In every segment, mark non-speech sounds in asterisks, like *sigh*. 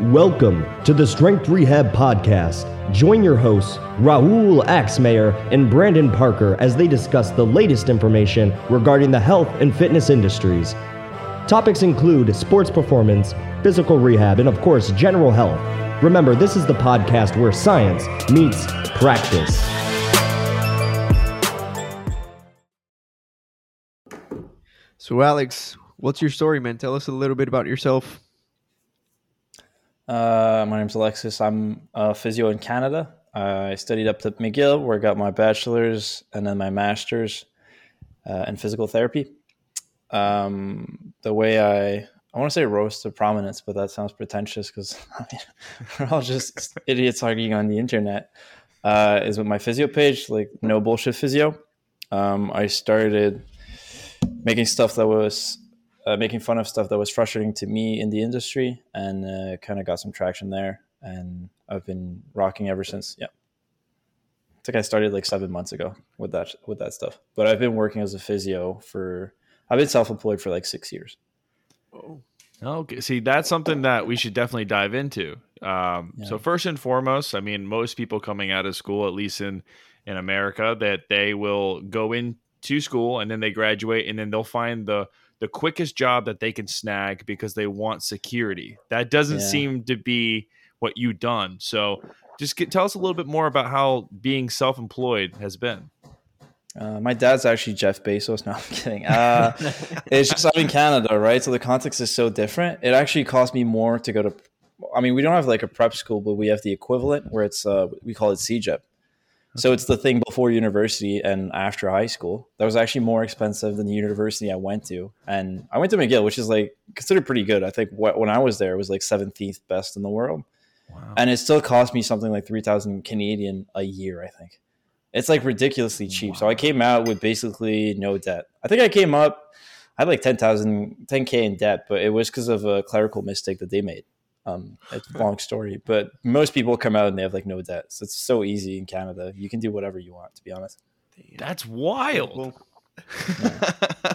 Welcome to the Strength Rehab Podcast. Join your hosts, Rahul Axtmayer and Brandon Parker, as they discuss the latest information regarding the health and fitness industries. Topics include sports performance, physical rehab, and of course, general health. Remember, this is the podcast where science meets practice. So, Alex, what's your story, man? Tell us a little bit about yourself. Uh, my name's Alexis. I'm a physio in Canada. I studied up to McGill, where I got my bachelor's and then my master's uh, in physical therapy. Um, the way I I want to say rose to prominence, but that sounds pretentious because I *laughs* mean, we're all just idiots arguing on the internet. Uh, is with my physio page, like no bullshit physio. Um, I started making stuff that was uh, making fun of stuff that was frustrating to me in the industry and uh, kind of got some traction there. And I've been rocking ever since. Yeah. I think I started like seven months ago with that with that stuff. But I've been working as a physio for I've been self-employed for like six years. Oh, okay. See, that's something that we should definitely dive into. Um, yeah. So first and foremost, I mean, most people coming out of school, at least in in America, that they will go into school and then they graduate and then they'll find the the quickest job that they can snag because they want security. That doesn't yeah. seem to be what you've done. So, just get, tell us a little bit more about how being self-employed has been. Uh, my dad's actually Jeff Bezos. *laughs* No, I'm kidding. Uh, it's just I'm in Canada, right? So the context is so different. It actually cost me more to go to. I mean, we don't have like a prep school, but we have the equivalent where it's uh, we call it CEGEP. So it's the thing before university and after high school. That was actually more expensive than the university I went to. And I went to McGill, which is like considered pretty good. I think when I was there, it was like 17th best in the world. Wow. And it still cost me something like 3000 Canadian a year, I think. It's like ridiculously cheap. Wow. So I came out with basically no debt. I think I came up, I had like 10,000, 10K in debt, but it was because of a clerical mistake that they made. Um, it's a long story, but most people come out and they have like no debt. So it's so easy in Canada. You can do whatever you want, to be honest. That's wild. yeah,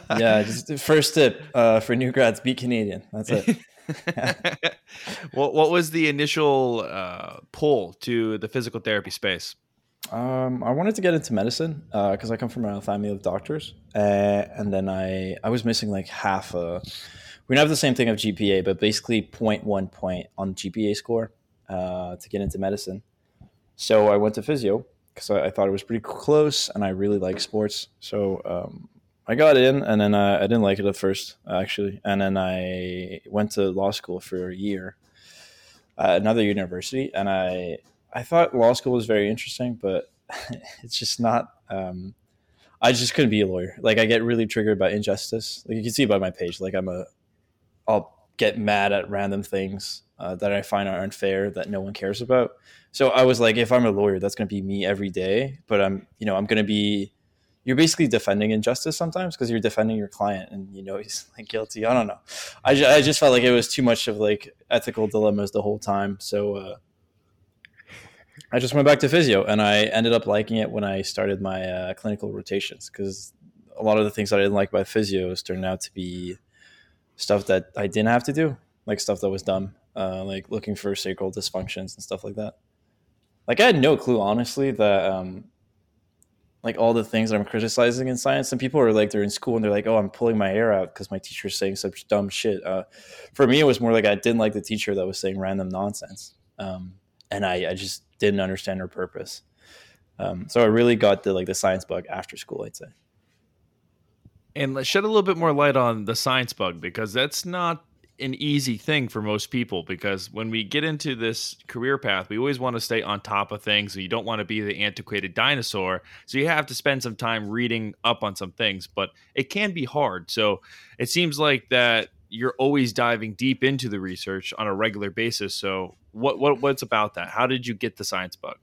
*laughs* yeah just first tip uh, for new grads: be Canadian. That's it. *laughs* what What was the initial uh, pull to the physical therapy space? Um, I wanted to get into medicine because uh, I come from a family of doctors, uh, and then I I was missing like half a we don't have the same thing of GPA, but basically 0.1 point on GPA score uh, to get into medicine. So I went to physio because I, I, thought it was pretty close and I really like sports. So um, I got in and then uh, I didn't like it at first, actually. And then I went to law school for a year at another university. And I, I thought law school was very interesting, but *laughs* it's just not. Um, I just couldn't be a lawyer. Like I get really triggered by injustice. Like you can see by my page, like I'm a I'll get mad at random things uh, that I find are unfair that no one cares about. So I was like, if I'm a lawyer, that's going to be me every day. But I'm, you know, I'm going to be. You're basically defending injustice sometimes because you're defending your client, and you know *laughs* he's like guilty. I don't know. I, ju- I just felt like it was too much of like ethical dilemmas the whole time. So uh, I just went back to physio, and I ended up liking it when I started my uh, clinical rotations because a lot of the things that I didn't like about physios turned out to be stuff that I didn't have to do, like stuff that was dumb, uh, like looking for sacral dysfunctions and stuff like that. Like I had no clue, honestly, that um, like all the things that I'm criticizing in science, and people are like they're in school and they're like, "Oh, I'm pulling my hair out because my teacher's saying such dumb shit." Uh, for me, it was more like I didn't like the teacher that was saying random nonsense, um, and I, I just didn't understand her purpose. Um, so I really got the like the science bug after school, I'd say and let's shed a little bit more light on the science bug because that's not an easy thing for most people because when we get into this career path, we always want to stay on top of things. And you don't want to be the antiquated dinosaur. So you have to spend some time reading up on some things, but it can be hard. So it seems like that you're always diving deep into the research on a regular basis. So what, what what's about that? How did you get the science bug?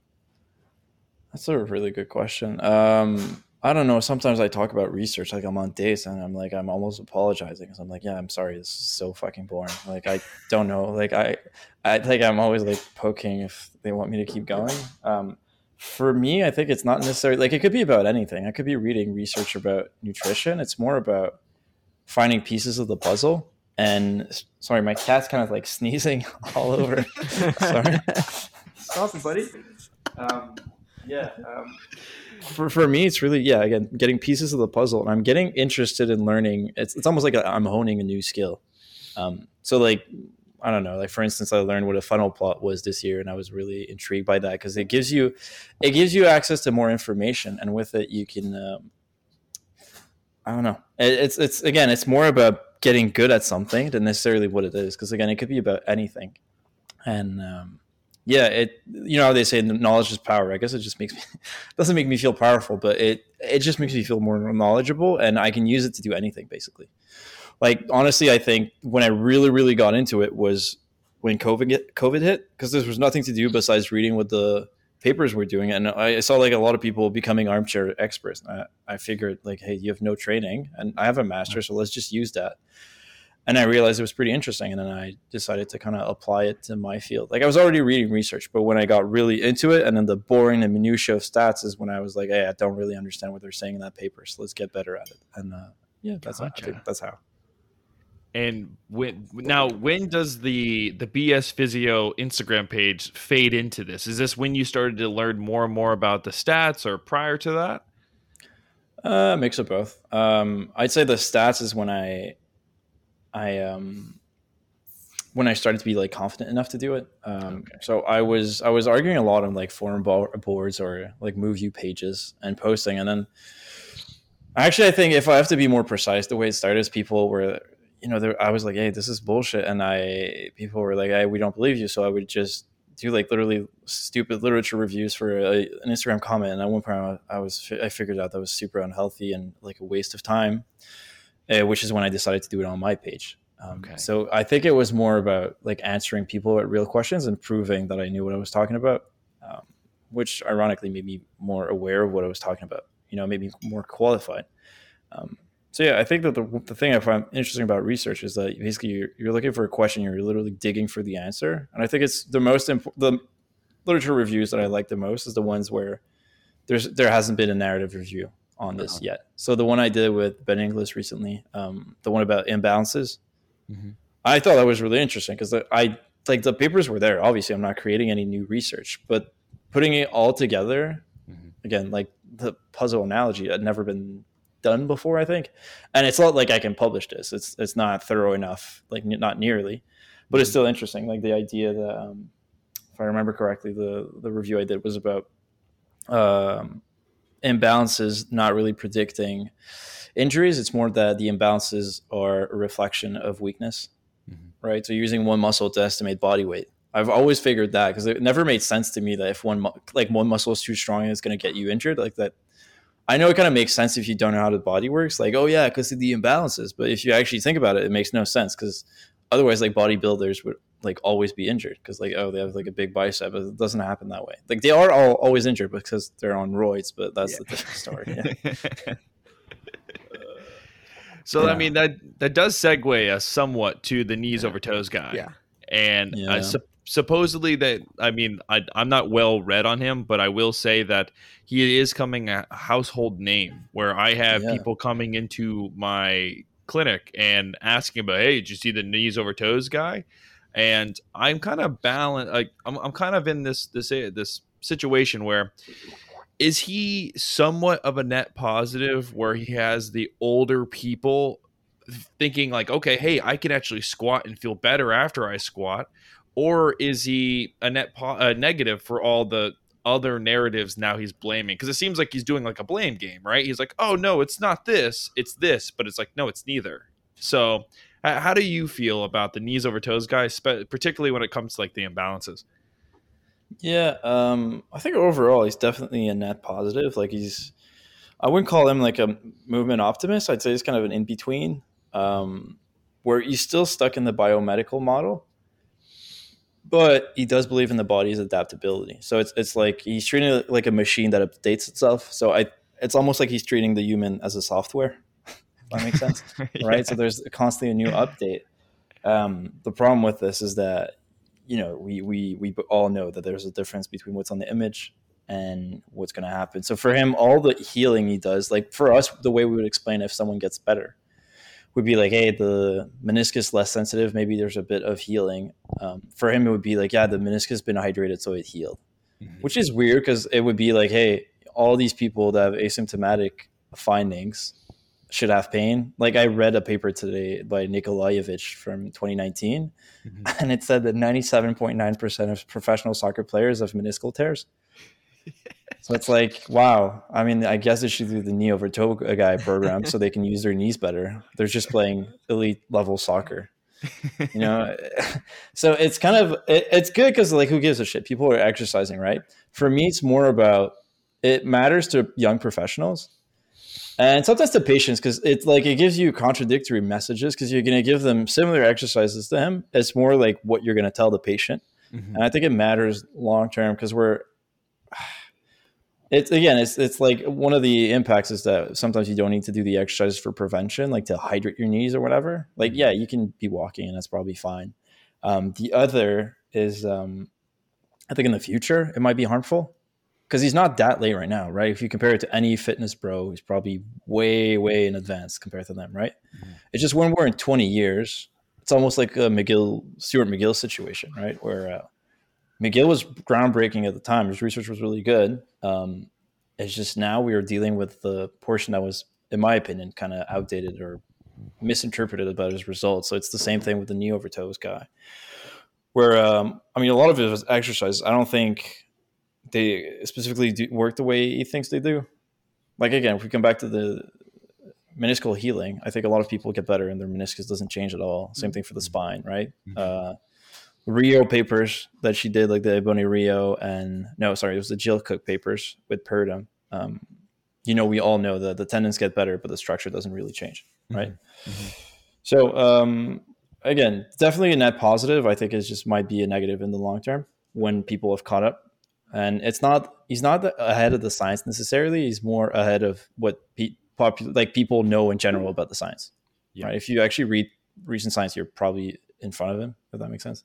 That's a really good question. Um, I don't know. Sometimes I talk about research, like I'm on dates, and I'm like, I'm almost apologizing because I'm like, yeah, I'm sorry, this is so fucking boring. Like I don't know. Like I, I think I'm always like poking if they want me to keep going. Um, for me, I think it's not necessarily like it could be about anything. I could be reading research about nutrition. It's more about finding pieces of the puzzle And sorry, my cat's kind of like *laughs* sneezing all over. *laughs* sorry. Stop it, buddy. Um, yeah. *laughs* Um, for, for me, it's really, yeah, again, getting pieces of the puzzle. And I'm getting interested in learning. It's, it's almost like i am honing a new skill. Um, so, like, I don't know. Like for instance, I learned what a funnel plot was this year, and I was really intrigued by that because it gives you, it gives you access to more information, and with it, you can. Um, I don't know. It, it's it's again, it's more about getting good at something than necessarily what it is. Because again, it could be about anything, and um, yeah, it you know how they say knowledge is power. I guess it just makes me *laughs* doesn't make me feel powerful, but it it just makes me feel more knowledgeable, and I can use it to do anything basically like honestly, I think when I really, really got into it was when COVID get, COVID hit because there was nothing to do besides reading what the papers were doing, and I saw like a lot of people becoming armchair experts. I, I figured like, hey, you have no training, and I have a master, so let's just use that. And I realized it was pretty interesting, and then I decided to kind of apply it to my field. Like I was already reading research, but when I got really into it, and then the boring and minutia of stats is when I was like, hey, I don't really understand what they're saying in that paper, so let's get better at it. And uh, yeah, that's gotcha. how, that's how. And when now, when does the the BS Physio Instagram page fade into this? Is this when you started to learn more and more about the stats, or prior to that? Uh, mix of both. Um, I'd say the stats is when I, I um, when I started to be like confident enough to do it. Um, okay. So I was I was arguing a lot on like forum boards or like MoveU pages and posting, and then actually I think if I have to be more precise, the way it started is people were you know, I was like, hey, this is bullshit. And I, people were like, hey, we don't believe you. So I would just do like literally stupid literature reviews for a, an Instagram comment. And at one point I was, I figured out that was super unhealthy and like a waste of time, uh, which is when I decided to do it on my page. Um, okay. So I think it was more about like answering people at real questions and proving that I knew what I was talking about, um, which ironically made me more aware of what I was talking about. You know, made me more qualified. Um, so yeah, I think that the, the thing I find interesting about research is that basically you're, you're looking for a question, you're literally digging for the answer, and I think it's the most important. The literature reviews that I like the most is the ones where there's there hasn't been a narrative review on this uh-huh. yet. So the one I did with Ben Inglis recently, um, the one about imbalances, mm-hmm. I thought that was really interesting because I like the papers were there. Obviously, I'm not creating any new research, but putting it all together, mm-hmm. again, like the puzzle analogy had never been done before, I think. And it's not like I can publish this. It's it's not thorough enough, like not nearly, but it's mm-hmm. still interesting. Like the idea that, um, if I remember correctly, the the review I did was about um, imbalances not really predicting injuries. It's more that the imbalances are a reflection of weakness, mm-hmm. right? So using one muscle to estimate body weight. I've always figured that because it never made sense to me that if one like one muscle is too strong, it's going to get you injured. Like that I know it kind of makes sense if you don't know how the body works. Like, oh yeah, because of the imbalances. But if you actually think about it, it makes no sense because otherwise, like bodybuilders would like always be injured because like oh they have like a big bicep. But it doesn't happen that way. Like they are all always injured because they're on roids. But that's yeah. the different story. Yeah. *laughs* so yeah. I mean that that does segue us somewhat to the knees over toes guy. Yeah. And uh, supposedly that I mean I, I'm not well read on him, but I will say that he is coming a household name where I have people coming into my clinic and asking about, hey, did you see the knees over toes guy? And I'm kind of balanced. Like I'm, I'm kind of in this this eh, this situation where is he somewhat of a net positive where he has the older people thinking like okay hey i can actually squat and feel better after i squat or is he a net po- a negative for all the other narratives now he's blaming because it seems like he's doing like a blame game right he's like oh no it's not this it's this but it's like no it's neither so how do you feel about the knees over toes guys particularly when it comes to like the imbalances yeah um i think overall he's definitely a net positive like he's i wouldn't call him like a movement optimist i'd say he's kind of an in-between um where he's still stuck in the biomedical model but he does believe in the body's adaptability. So it's it's like he's treating it like a machine that updates itself. So I it's almost like he's treating the human as a software. That makes sense, *laughs* yeah. right? So there's constantly a new update. Um, the problem with this is that you know we we we all know that there's a difference between what's on the image and what's going to happen. So for him, all the healing he does, like for us, the way we would explain if someone gets better would be like, hey, the meniscus less sensitive. Maybe there's a bit of healing. Um, for him, it would be like, yeah, the meniscus been hydrated, so it healed, mm-hmm. which is weird because it would be like, hey, all these people that have asymptomatic findings should have pain. Like I read a paper today by Nikolaevich from 2019, mm-hmm. *laughs* and it said that 97.9% of professional soccer players have meniscal tears. *laughs* so it's like, wow. I mean, I guess they should do the knees over toes guy program so they can use their knees better. They're just playing elite level soccer. you know *laughs* so it's kind of it, it's good because like who gives a shit people are exercising right for me it's more about it matters to young professionals and sometimes to patients because it's like it gives you contradictory messages because you're going to give them similar exercises to him. It's more like what you're going to tell the patient. Mm-hmm. and i think it matters long term because we're it's again it's it's like one of the impacts is that sometimes you don't need to do the exercises for prevention like to hydrate your knees or whatever. Like mm-hmm. yeah you can be walking and that's probably fine. Um, the other is um, i think in the future it might be harmful because he's not that late right now, right? If you compare it to any fitness bro, he's probably way, way in advance compared to them, right? Mm-hmm. It's just when we're in 20 years, it's almost like a McGill, Stuart McGill situation, right? Where uh, McGill was groundbreaking at the time. His research was really good. Um, it's just now we are dealing with the portion that was, in my opinion, kind of outdated or misinterpreted about his results. So it's the same thing with the knee over toes guy, where um, I mean, a lot of his exercise, I don't think they specifically do work the way he thinks they do. Like again, if we come back to the meniscal healing, I think a lot of people get better and their meniscus doesn't change at all. Same thing for the spine, right? Mm-hmm. Uh, Rio papers that she did, like the Ebonie Rio and no, sorry, it was the Jill Cook papers with Purdam. Um, you know, we all know that the tendons get better, but the structure doesn't really change, right? Mm-hmm. mm-hmm. So um, again, definitely a net positive. I think it just might be a negative in the long term when people have caught up and it's not he's not ahead of the science necessarily. He's more ahead of what pe- popu- like people know in general about the science. Yeah. right? If you actually read recent science you're probably in front of him if that makes sense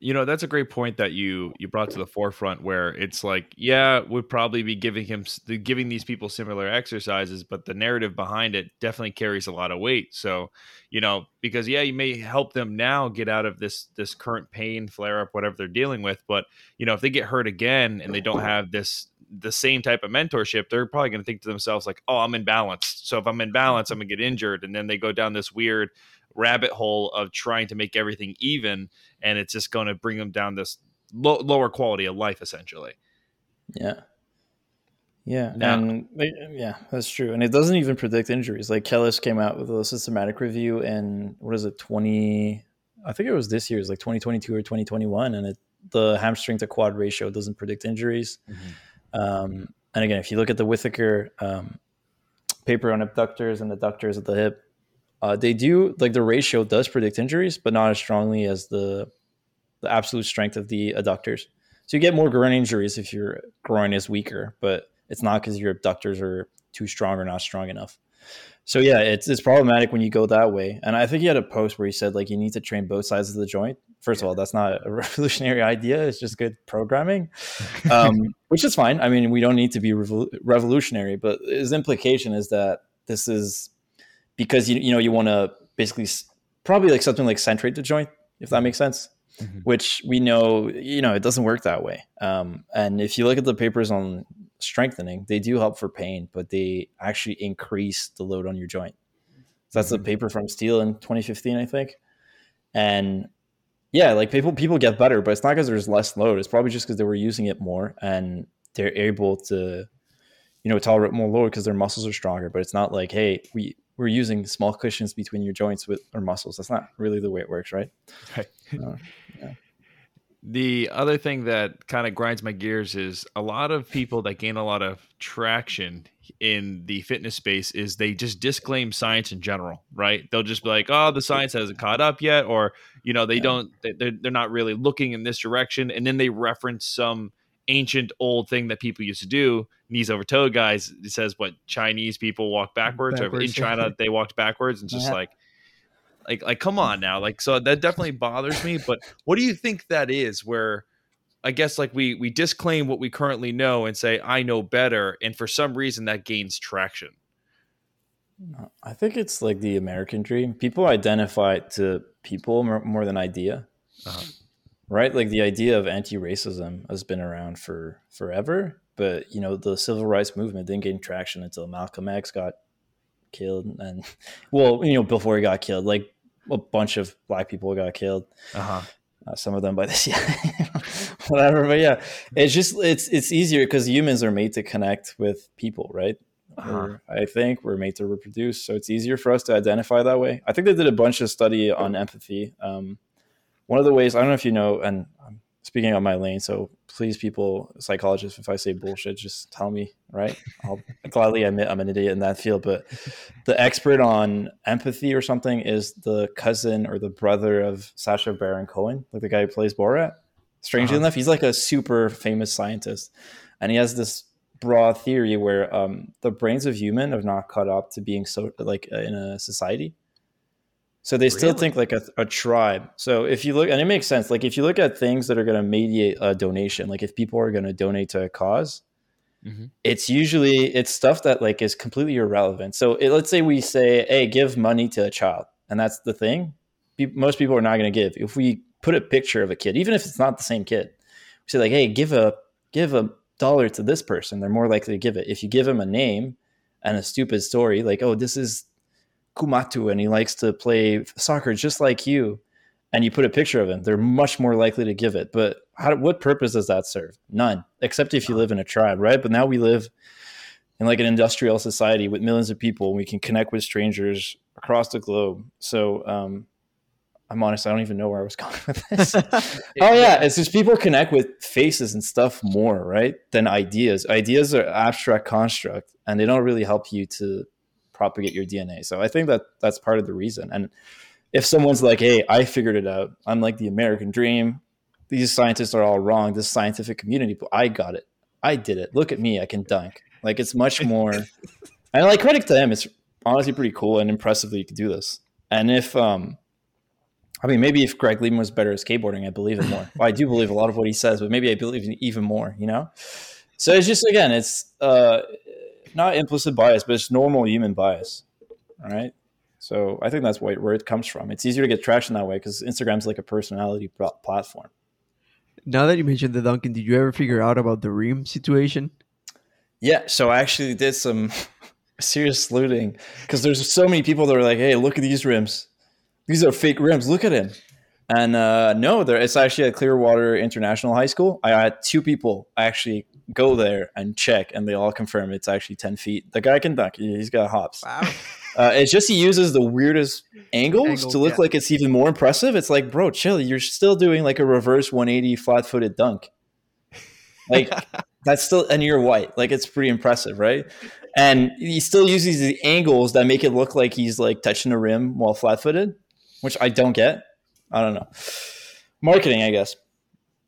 you know that's a great point that you you brought to the forefront where it's like yeah we'd probably be giving him giving these people similar exercises but the narrative behind it definitely carries a lot of weight. So you know because yeah you may help them now get out of this this current pain flare up whatever they're dealing with but you know if they get hurt again and they don't have this the same type of mentorship they're probably going to think to themselves like oh i'm imbalanced. So if i'm in balance i'm going to get injured. And then they go down this weird rabbit hole of trying to make everything even, and it's just going to bring them down this lo- lower quality of life, essentially. Yeah. Yeah, now, and yeah, that's true. And it doesn't even predict injuries. Like Kellis came out with a systematic review in what is it, twenty? I think it was this year, it's like twenty twenty two or twenty twenty one, and it the hamstring to quad ratio doesn't predict injuries. Mm-hmm. Um, and again, if you look at the Whittaker um, paper on abductors and adductors at the hip, uh, they do like the ratio does predict injuries, but not as strongly as the the absolute strength of the adductors. So you get more groin injuries if your groin is weaker, but it's not because your abductors are too strong or not strong enough. So yeah, it's it's problematic when you go that way. And I think he had a post where he said like you need to train both sides of the joint. First of all, that's not a *laughs* revolutionary idea. It's just good programming, *laughs* um, which is fine. I mean, we don't need to be revol- revolutionary, but his implication is that this is because you you know you want to basically probably like something like centrate the joint if that makes sense mm-hmm. which we know you know it doesn't work that way um, and if you look at the papers on strengthening they do help for pain but they actually increase the load on your joint so that's mm-hmm. a paper from Steele in 2015 i think and yeah like people people get better but it's not because there's less load it's probably just because they were using it more and they're able to you know tolerate more load because their muscles are stronger but it's not like hey we we're using small cushions between your joints with or muscles. That's not really the way it works, right? Right. Uh, yeah. The other thing that kind of grinds my gears is a lot of people that gain a lot of traction in the fitness space is they just disclaim science in general, right? They'll just be like, "Oh, the science hasn't caught up yet," or you know, they yeah. don't, they're they're not really looking in this direction, and then they reference some ancient old thing that people used to do. Knees over toe guys. It says what Chinese people walk backwards, backwards. or in *laughs* China they walked backwards, and just yeah. like, like, like, come on now. Like, so that definitely bothers me. But *laughs* what do you think that is? Where I guess like we we disclaim what we currently know and say I know better, and for some reason that gains traction. I think it's like the American dream. People identify to people more, more than idea, uh-huh. Right? Like the idea of anti-racism has been around for forever, but you know the civil rights movement didn't gain traction until Malcolm X got killed, and *laughs* well, you know before he got killed, like a bunch of black people got killed. Uh-huh. Uh, some of them by the *laughs* CIA, whatever. But yeah, it's just it's it's easier because humans are made to connect with people, right? Uh-huh. I think we're made to reproduce, so it's easier for us to identify that way. I think they did a bunch of study on empathy. Um, one of the ways I don't know if you know, and I'm speaking on my lane, so please, people, psychologists, if I say bullshit, just tell me, right? I'll *laughs* gladly admit I'm an idiot in that field. But the expert on empathy or something is the cousin or the brother of Sacha Baron Cohen, like the guy who plays Borat. Strangely uh-huh. enough, he's like a super famous scientist, and he has this broad theory where um, the brains of human are not caught up to being so like in a society. So they still think like a, a, tribe. So if you look, and it makes sense. Like if you look at things that are going to mediate a donation, like if people are going to donate to a cause, mm-hmm. it's usually it's stuff that like is completely irrelevant. So it, let's say we say, "Hey, give money to a child," and that's the thing. most people are not going to give. If we put a picture of a kid, even if it's not the same kid, we say like, "Hey, give a give a dollar to this person, they're more likely to give it. If you give them a name and a stupid story, like, oh, this is Kumatu and he likes to play soccer just like you, and you put a picture of him, they're much more likely to give it. But how, what purpose does that serve? None, except if you live in a tribe, right? But now we live in like an industrial society with millions of people. and We can connect with strangers across the globe. So um, I'm honest, I don't even know where I was *laughs* going with this. *laughs* *laughs* oh yeah, it's just people connect with faces and stuff more, right? Than ideas. Ideas are abstract construct and they don't really help you to propagate your DNA. So I think that that's part of the reason. And if someone's like, "Hey, I figured it out. I'm like the American dream. These scientists are all wrong. This scientific community, but I got it. I did it. Look at me. I can dunk." Like it's much more *laughs* and like credit to them, it's honestly pretty cool and impressive that you could do this. And if um I mean, maybe if Greg Lehman was better at skateboarding, I believe it more. well, I do believe a lot of what he says, but maybe I believe even more. You know, so it's just again, it's uh, not implicit bias, but it's normal human bias. All right. So I think that's where it comes from. It's easier to get traction that way because Instagram's like a personality platform. Now that you mentioned the Duncan, did you ever figure out about the Reem situation? Yeah. So I actually did some *laughs* serious sleuthing because there's so many people that are like, "Hey, look at these rims." these are fake rims. Look at him. And uh, no, there it's actually at Clearwater International High School. I had two people actually go there and check, and they all confirm it's actually ten feet. The guy can dunk. He's got hops. Wow. Uh, it's just he uses the weirdest angles Angle, to look yeah. like it's even more impressive. It's like, bro, chill. You're still doing like a reverse 180 flat footed dunk. Like *laughs* that's still, and you're white. Like it's pretty impressive, right? And he still uses the angles that make it look like he's like touching the rim while flat footed which I don't get. I don't know. Marketing, I guess.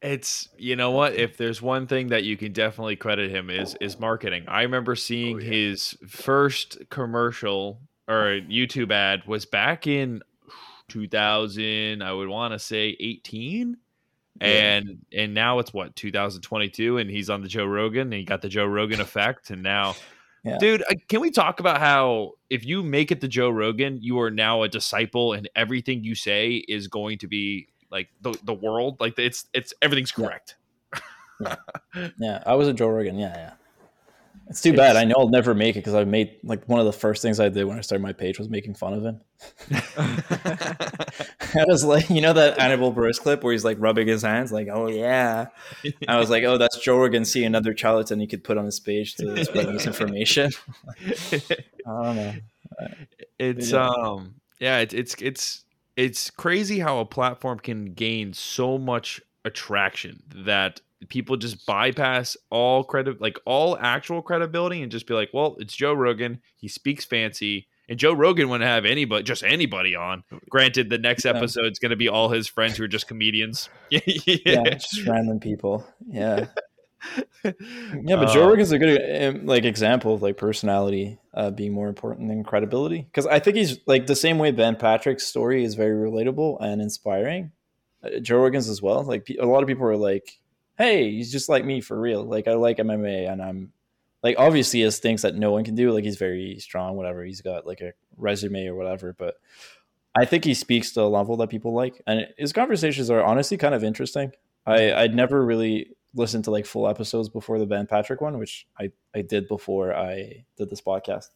It's you know what if there's one thing that you can definitely credit him is is marketing. I remember seeing oh, yeah. his first commercial or YouTube ad was back in 2000, I would want to say 18. Yeah. And and now it's what 2022 and he's on the Joe Rogan and he got the Joe Rogan effect and now *laughs* yeah. Dude, uh, can we talk about how if you make it to Joe Rogan, you are now a disciple and everything you say is going to be like the, the world? Like it's it's everything's correct. Yeah. *laughs* yeah. yeah. I was a Joe Rogan. Yeah, yeah. It's too bad. I know I'll never make it because I made like one of the first things I did when I started my page was making fun of him. *laughs* *laughs* I was like, you know that Hannibal Buress clip where he's like rubbing his hands, like, oh yeah. I was like, oh, that's Joe Rogan see another charlatan he could put on his page to spread misinformation. I don't know. It's yeah. um yeah, it's it's it's it's crazy how a platform can gain so much attraction that people just bypass all credit like all actual credibility and just be like well it's joe rogan. He speaks fancy. And joe rogan wouldn't have anybody just anybody on. Granted the next yeah. episode is going to be all his friends who are just comedians. Yeah. *laughs* yeah just random people. Yeah *laughs* yeah but joe uh, rogan's a good um, like example of like personality uh, being more important than credibility because i think he's like the same way ben patrick's story is very relatable and inspiring uh, joe rogan's as well like a lot of people are like hey, he's just like me for real. Like I like MMA and I'm like obviously has things that no one can do. Like he's very strong, whatever. He's got like a resume or whatever, but I think he speaks to a level that people like, and his conversations are honestly kind of interesting. I I'd never really listened to like full episodes before the Ben Patrick one, which I I did before I did this podcast,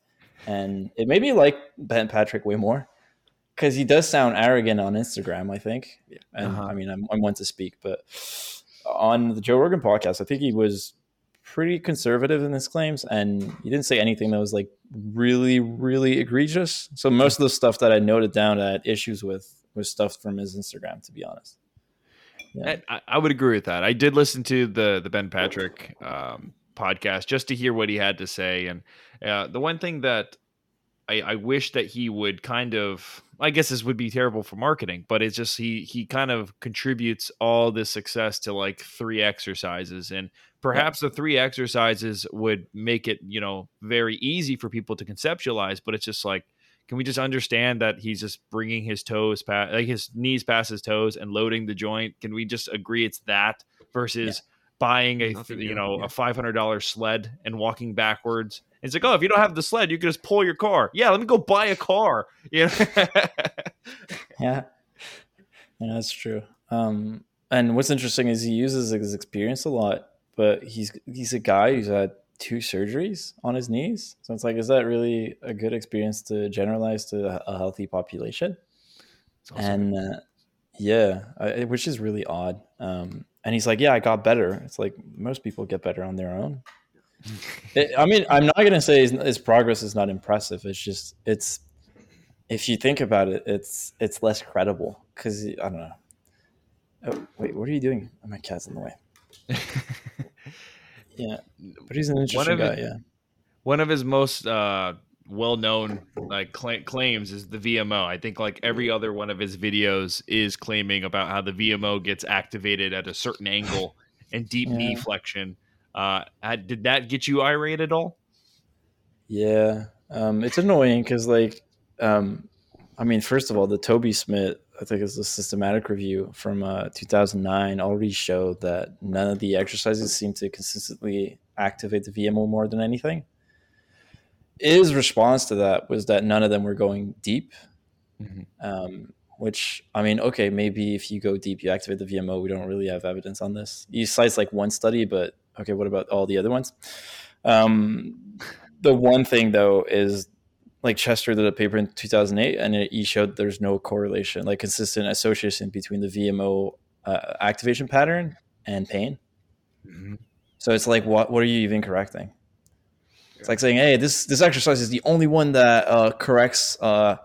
and it made me like Ben Patrick way more because he does sound arrogant on Instagram. I think, yeah. and uh-huh. I mean I'm I'm one to speak, but on the Joe Rogan podcast, I think he was pretty conservative in his claims, and he didn't say anything that was like really, really egregious. So most of the stuff that I noted down that I had issues with was stuff from his Instagram, to be honest. Yeah. I, I, would agree with that. I did listen to the the Ben Patrick um, podcast just to hear what he had to say, and uh, the one thing that I, I wish that he would kind of I guess this would be terrible for marketing, but it's just he he kind of contributes all this success to like three exercises and perhaps the three exercises would make it, you know, very easy for people to conceptualize, but it's just like can we just understand that he's just bringing his toes past like his knees past his toes and loading the joint? Can we just agree it's that versus yeah. buying a Nothing you know yeah. a five hundred dollar sled and walking backwards it's like, oh, if you don't have the sled, you can just pull your car. Yeah, let me go buy a car. Yeah. *laughs* yeah. Yeah, that's true. Um, and what's interesting is he uses his experience a lot, but he's he's a guy who's had two surgeries on his knees. So it's like, is that really a good experience to generalize to a healthy population? Awesome. And uh, yeah, I, which is really odd. Um, and he's like, yeah, I got better. It's like most people get better on their own. *laughs* It, I mean, I'm not gonna say his, his, progress is not impressive. It's just it's if you think about it, it's it's less credible because I don't know. Oh, wait, what are you doing? Oh, my cat's in the way. *laughs* yeah, but he's an interesting guy. yeah, one of his most uh, well-known like cl- claims is the VMO. I think like every other one of his videos is claiming about how the VMO gets activated at a certain angle *laughs* and deep yeah. knee flexion uh, did that get you irate at all? Yeah, um, it's annoying because, like, um, I mean, first of all, the Toby Smith, I think it's a systematic review from uh, 2009, already showed that none of the exercises seem to consistently activate the VMO more than anything. His response to that was that none of them were going deep. Mm-hmm. Um, which I mean, okay, maybe if you go deep, you activate the VMO. We don't really have evidence on this. He cites like one study, but okay, what about all the other ones? Um, the one thing though is like Chester did a paper in 2008 and it, he showed there's no correlation, like consistent association between the VMO uh, activation pattern and pain. Mm-hmm. So it's like, what, what are you even correcting? It's like saying, hey, this, this exercise is the only one that uh, corrects, uh,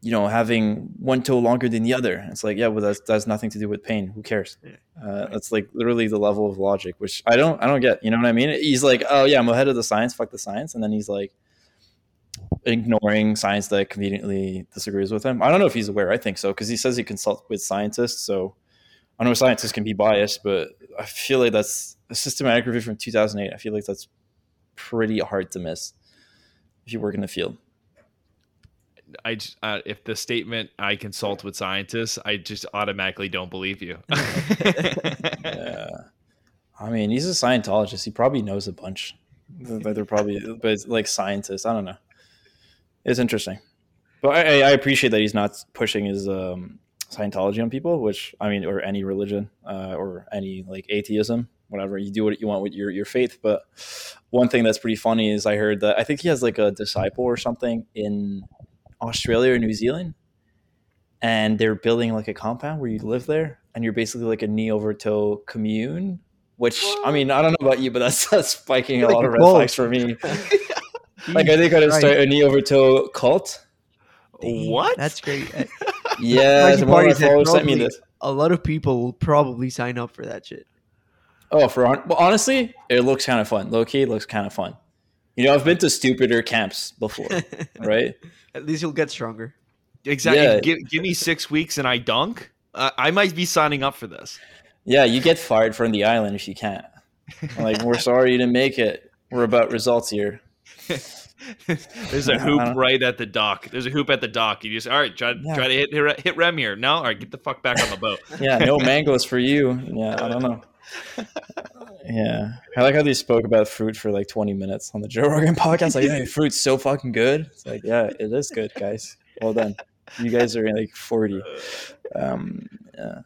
you know, having one toe longer than the other. It's like, yeah, well, that's, that's nothing to do with pain. Who cares? Uh, that's like literally the level of logic, which I don't, I don't get. You know what I mean? He's like, oh yeah, I'm ahead of the science. Fuck the science, and then he's like ignoring science that conveniently disagrees with him. I don't know if he's aware. I think so because he says he consults with scientists. So I know scientists can be biased, but I feel like that's a systematic review from 2008. I feel like that's pretty hard to miss if you work in the field. I uh, if the statement I consult with scientists, I just automatically don't believe you. *laughs* yeah, I mean, he's a Scientologist. He probably knows a bunch. But they're probably, but like scientists. I don't know. It's interesting, but I, I appreciate that he's not pushing his um, Scientology on people, which I mean, or any religion, uh, or any like atheism, whatever. You do what you want with your your faith. But one thing that's pretty funny is I heard that I think he has like a disciple or something in Australia or New Zealand, and they're building like a compound where you live there, and you're basically like a knee over toe commune. Which I mean, I don't know about you, but that's, that's spiking a lot of red flags for me. *laughs* like I think I'd start a knee over toe cult. What? That's great. *laughs* yeah, the one followers sent me this. A lot of people will probably sign up for that shit. Oh, for well, honestly, it looks kind of fun. Low key, looks kind of fun. You know, I've been to stupider camps before, *laughs* right? At least you'll get stronger. Exactly. Yeah. Give, give me six weeks and I dunk. Uh, I might be signing up for this. Yeah, you get fired from the island if you can't. like, we're sorry you didn't make it. We're about results here. *laughs* There's a hoop right at the dock. There's a hoop at the dock. You just all right. Try, yeah. try to hit, hit hit rem here. No, all right. Get the fuck back on the boat. *laughs* yeah, no mangoes for you. Yeah, I don't know. *laughs* Yeah, I like how they spoke about fruit for like 20 minutes on the Joe Rogan podcast. Like, yeah, fruit's so fucking good. It's like, yeah, it is good, guys. Well done. You guys are like 40. Um, yeah.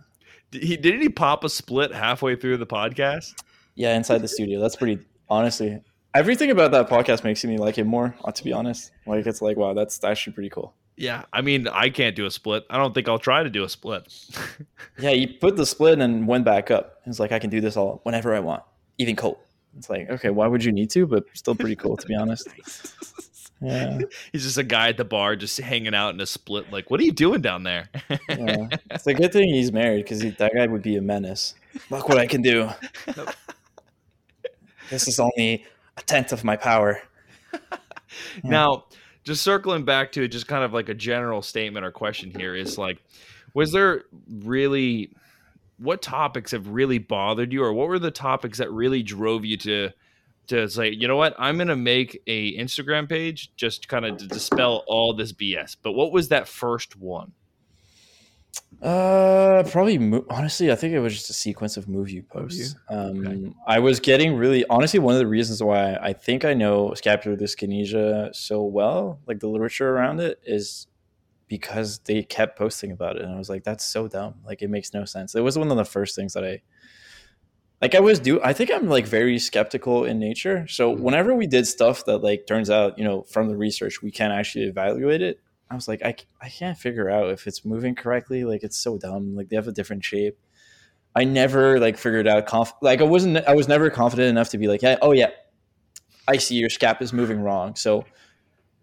Did he didn't he pop a split halfway through the podcast? Yeah, inside the studio. That's pretty. Honestly, everything about that podcast makes me like it more. uh, To be honest, like it's like, wow, that's actually pretty cool. Yeah, I mean, I can't do a split. I don't think I'll try to do a split. *laughs* Yeah, you put the split and went back up. It's like I can do this all whenever I want, even cold. It's like, okay, why would you need to? But still pretty cool, to be honest. *laughs* Yeah. He's just a guy at the bar, just hanging out in a split. Like, what are you doing down there? Yeah. *laughs* It's a good thing he's married because that guy would be a menace. Look what I can do. this is only a tenth of my power. *laughs* Now, just circling back to just kind of like a general statement or question here is like, was there really what topics have really bothered you, or what were the topics that really drove you to to say, you know what, I'm gonna make a Instagram page just kind of to dispel all this BS. But what was that first one? Uh, probably. Mo- honestly, I think it was just a sequence of MoveU posts. Um, I was getting really honestly one of the reasons why I think I know scapular dyskinesia so well, like the literature around it, is because they kept posting about it, and I was like, that's so dumb. Like it makes no sense. It was one of the first things that I. Like I was do I think I'm like very skeptical in nature. So whenever we did stuff that like turns out, you know, from the research we can't actually evaluate it, I was like, I, I can't figure out if it's moving correctly. Like it's so dumb. Like they have a different shape. I never like figured out conf- like I wasn't I was never confident enough to be like, yeah, oh yeah, I see your scap is moving wrong. So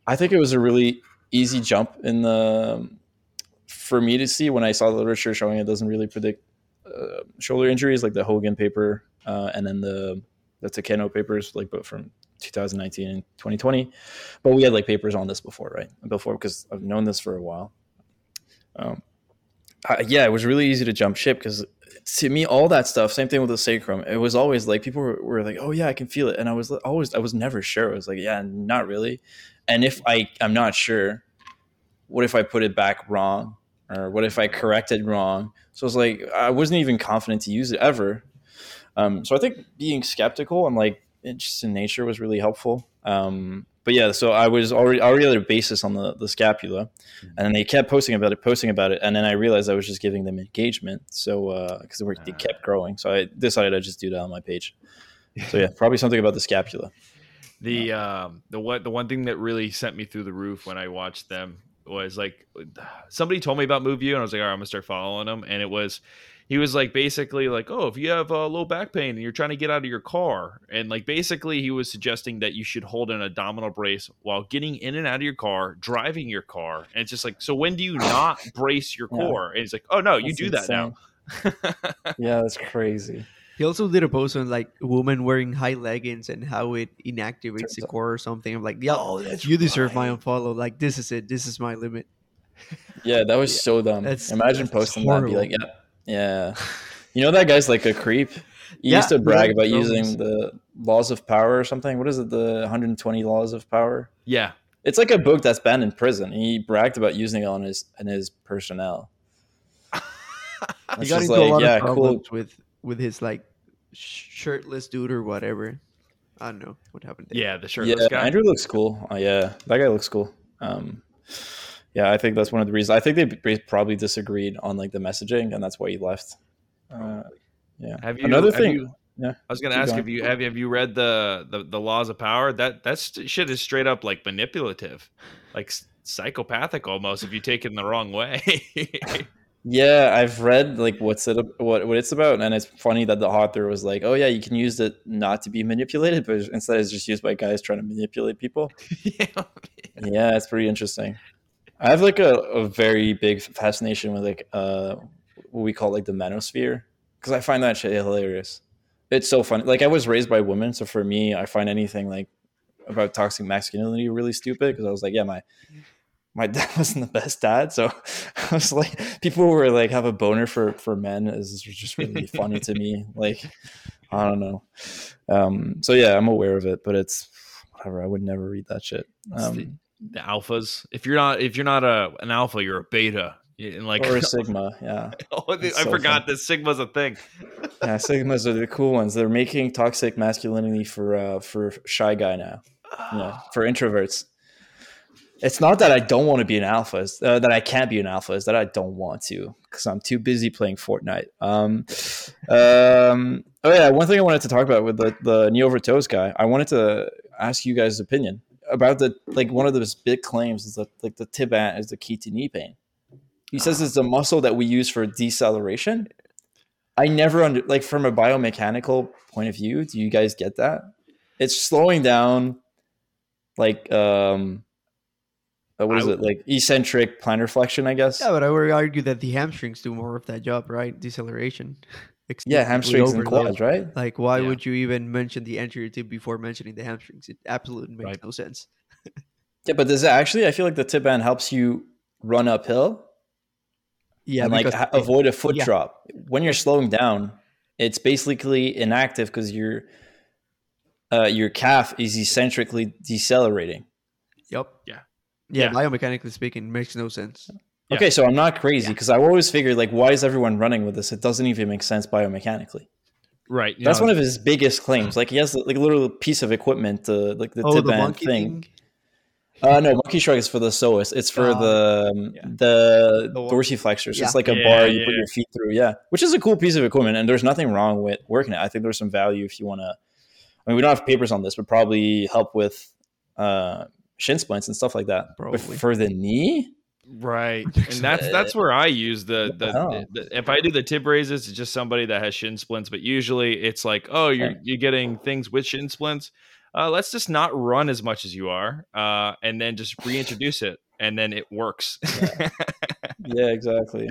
I think it was a really easy jump in the for me to see when I saw the literature showing it doesn't really predict uh, shoulder injuries like the Hogan paper uh, and then the the Takeno papers like but from 2019 and 2020 but we had like papers on this before right? Before because I've known this for a while. Um, I, yeah it was really easy to jump ship because to me all that stuff same thing with the sacrum it was always like people were, were like oh yeah I can feel it. And I was always I was never sure. I was like yeah not really. And if I I'm not sure what if I put it back wrong? Or what if I corrected wrong? So it's like I wasn't even confident to use it ever. Um, so I think being skeptical and like just in nature was really helpful. Um, but yeah, so I was already already had a basis on the, the scapula, and then they kept posting about it, posting about it, and then I realized I was just giving them engagement. So because uh, they kept growing, so I decided I'd just do that on my page. So *laughs* yeah, probably something about the scapula. The um the what the one thing that really sent me through the roof when I watched them was like somebody told me about MoveU and I was like, all right, I'm gonna start following them, and it was he was like basically like, oh, if you have uh, low back pain and you're trying to get out of your car, and like basically he was suggesting that you should hold an abdominal brace while getting in and out of your car, driving your car, and it's just like, so when do you not brace your Yeah. core? And he's like, oh no, you That's do that now. yeah, that's crazy. He also did a post on like women wearing high leggings and how it inactivates Turns the out- core or something. I'm like, yeah, Oh, you deserve my unfollow. Like this is it. This is my limit. Yeah, that was so dumb. That's- Imagine that's posting that and be like, yeah, yeah. You know that guy's like a creep. He Yeah, used to brag yeah, about totally. using the laws of power or something. What is it? The 120 laws of power. Yeah, It's like a book that's banned in prison. He bragged about using it on his on his personnel. *laughs* He got just into a lot yeah, of cool. problems with with his like shirtless dude or whatever. I don't know what happened there. yeah, the shirtless Yeah, guy. Andrew looks cool. Uh, yeah, that guy looks cool. Um, yeah, I think that's one of the reasons. I think they probably disagreed on like the messaging, and that's why he left. Uh, yeah. Have you Another have thing- you- yeah, I was gonna ask going. if you have have you read the, the the laws of power? That that shit is straight up like manipulative, like psychopathic almost if you take it in the wrong way. *laughs* Yeah, I've read like what's it what what it's about, and it's funny that the author was like, "Oh yeah, you can use it not to be manipulated, but instead it's just used by guys trying to manipulate people." *laughs* yeah. yeah, it's pretty interesting. I have like a, a very big fascination with like uh what we call like the manosphere because I find that shit hilarious. It's so funny. Like I was raised by women, so for me, I find anything like about toxic masculinity really stupid because I was like, yeah, my my *laughs* dad wasn't the best dad, so *laughs* I was like, people were like have a boner for for men is just really funny to me. Like I don't know. Um, so yeah, I'm aware of it, but it's whatever. I would never read that shit. Um, the alphas. If you're not if you're not a an alpha, you're a beta. And like, or a *laughs* Sigma. Yeah, *laughs* oh, I so forgot that Sigma's a thing. *laughs* yeah. Sigmas are the cool ones. They're making toxic masculinity for uh, for shy guy now. Yeah, *sighs* for introverts. It's not that I don't want to be an alpha, uh, that I can't be an alpha. Is that I don't want to because I'm too busy playing Fortnite. Um, um, oh yeah, one thing I wanted to talk about with the the knee over toes guy. I wanted to ask you guys' opinion about the like one of those big claims is that like the tib ant is the key to knee pain. He says it's the muscle that we use for deceleration. I never under like from a biomechanical point of view. Do you guys get that? It's slowing down, like um, uh, what I it like eccentric plantar flexion? I guess. Yeah, but I would argue that the hamstrings do more of that job, right? Deceleration. *laughs* Yeah, Extensively hamstrings and quads, right? Like, why Yeah. would you even mention the anterior tib before mentioning the hamstrings? It absolutely makes Right. no sense. Yeah, but does it actually? I feel like the tib ant helps you run uphill Yeah, and like because ha- it- avoid a foot yeah. drop. When you're slowing down, it's basically inactive because your uh, your calf is eccentrically decelerating. Yep. Yeah. Yeah, Yeah. biomechanically speaking, makes no sense. Yeah. Okay, so I'm not crazy because I always figured like, why is everyone running with this? It doesn't even make sense biomechanically. Right. you That's know, one of his biggest claims. Like he has like a little piece of equipment, uh, like the oh, tib the band monkey thing. thing. Uh, no, monkey shrug is for the psoas. It's for Oh, the um, yeah. the The one- dorsiflexors. Yeah. It's like a Yeah, bar you put yeah. your feet through. Yeah, which is a cool piece of equipment, and there's nothing wrong with working it. I think there's some value if you want to. I mean, we don't have papers on this, but probably help with uh, shin splints and stuff like that. But for the knee, Right, *laughs* and that's that's where I use the the, Oh. the if I do the tib raises, it's just somebody that has shin splints. But usually, it's like, oh, you're you're getting things with shin splints. Uh, let's just not run as much as you are, uh, and then just reintroduce it, and then it works. yeah, *laughs* exactly.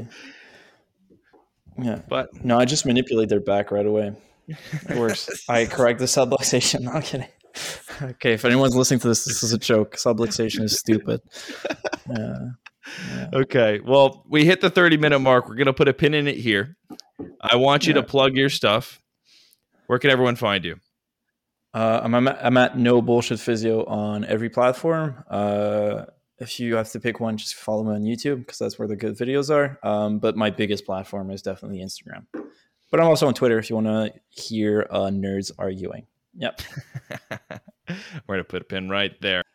Yeah, but no, I just manipulate their back right away. It works. *laughs* I correct the subluxation. Not kidding. Okay, if anyone's listening to this, this is a joke. Subluxation is stupid. Yeah. *laughs* okay, well, we hit the thirty minute mark. We're gonna put a pin in it here. I want you to plug your stuff. Where can everyone find you? Uh, I'm, I'm, at, I'm at no bullshit physio on every platform. Uh, if you have to pick one, just follow me on YouTube because that's where the good videos are. Um, but my biggest platform is definitely Instagram. But I'm also on Twitter if you want to hear uh, nerds arguing. Yep. *laughs* We're gonna put a pin right there.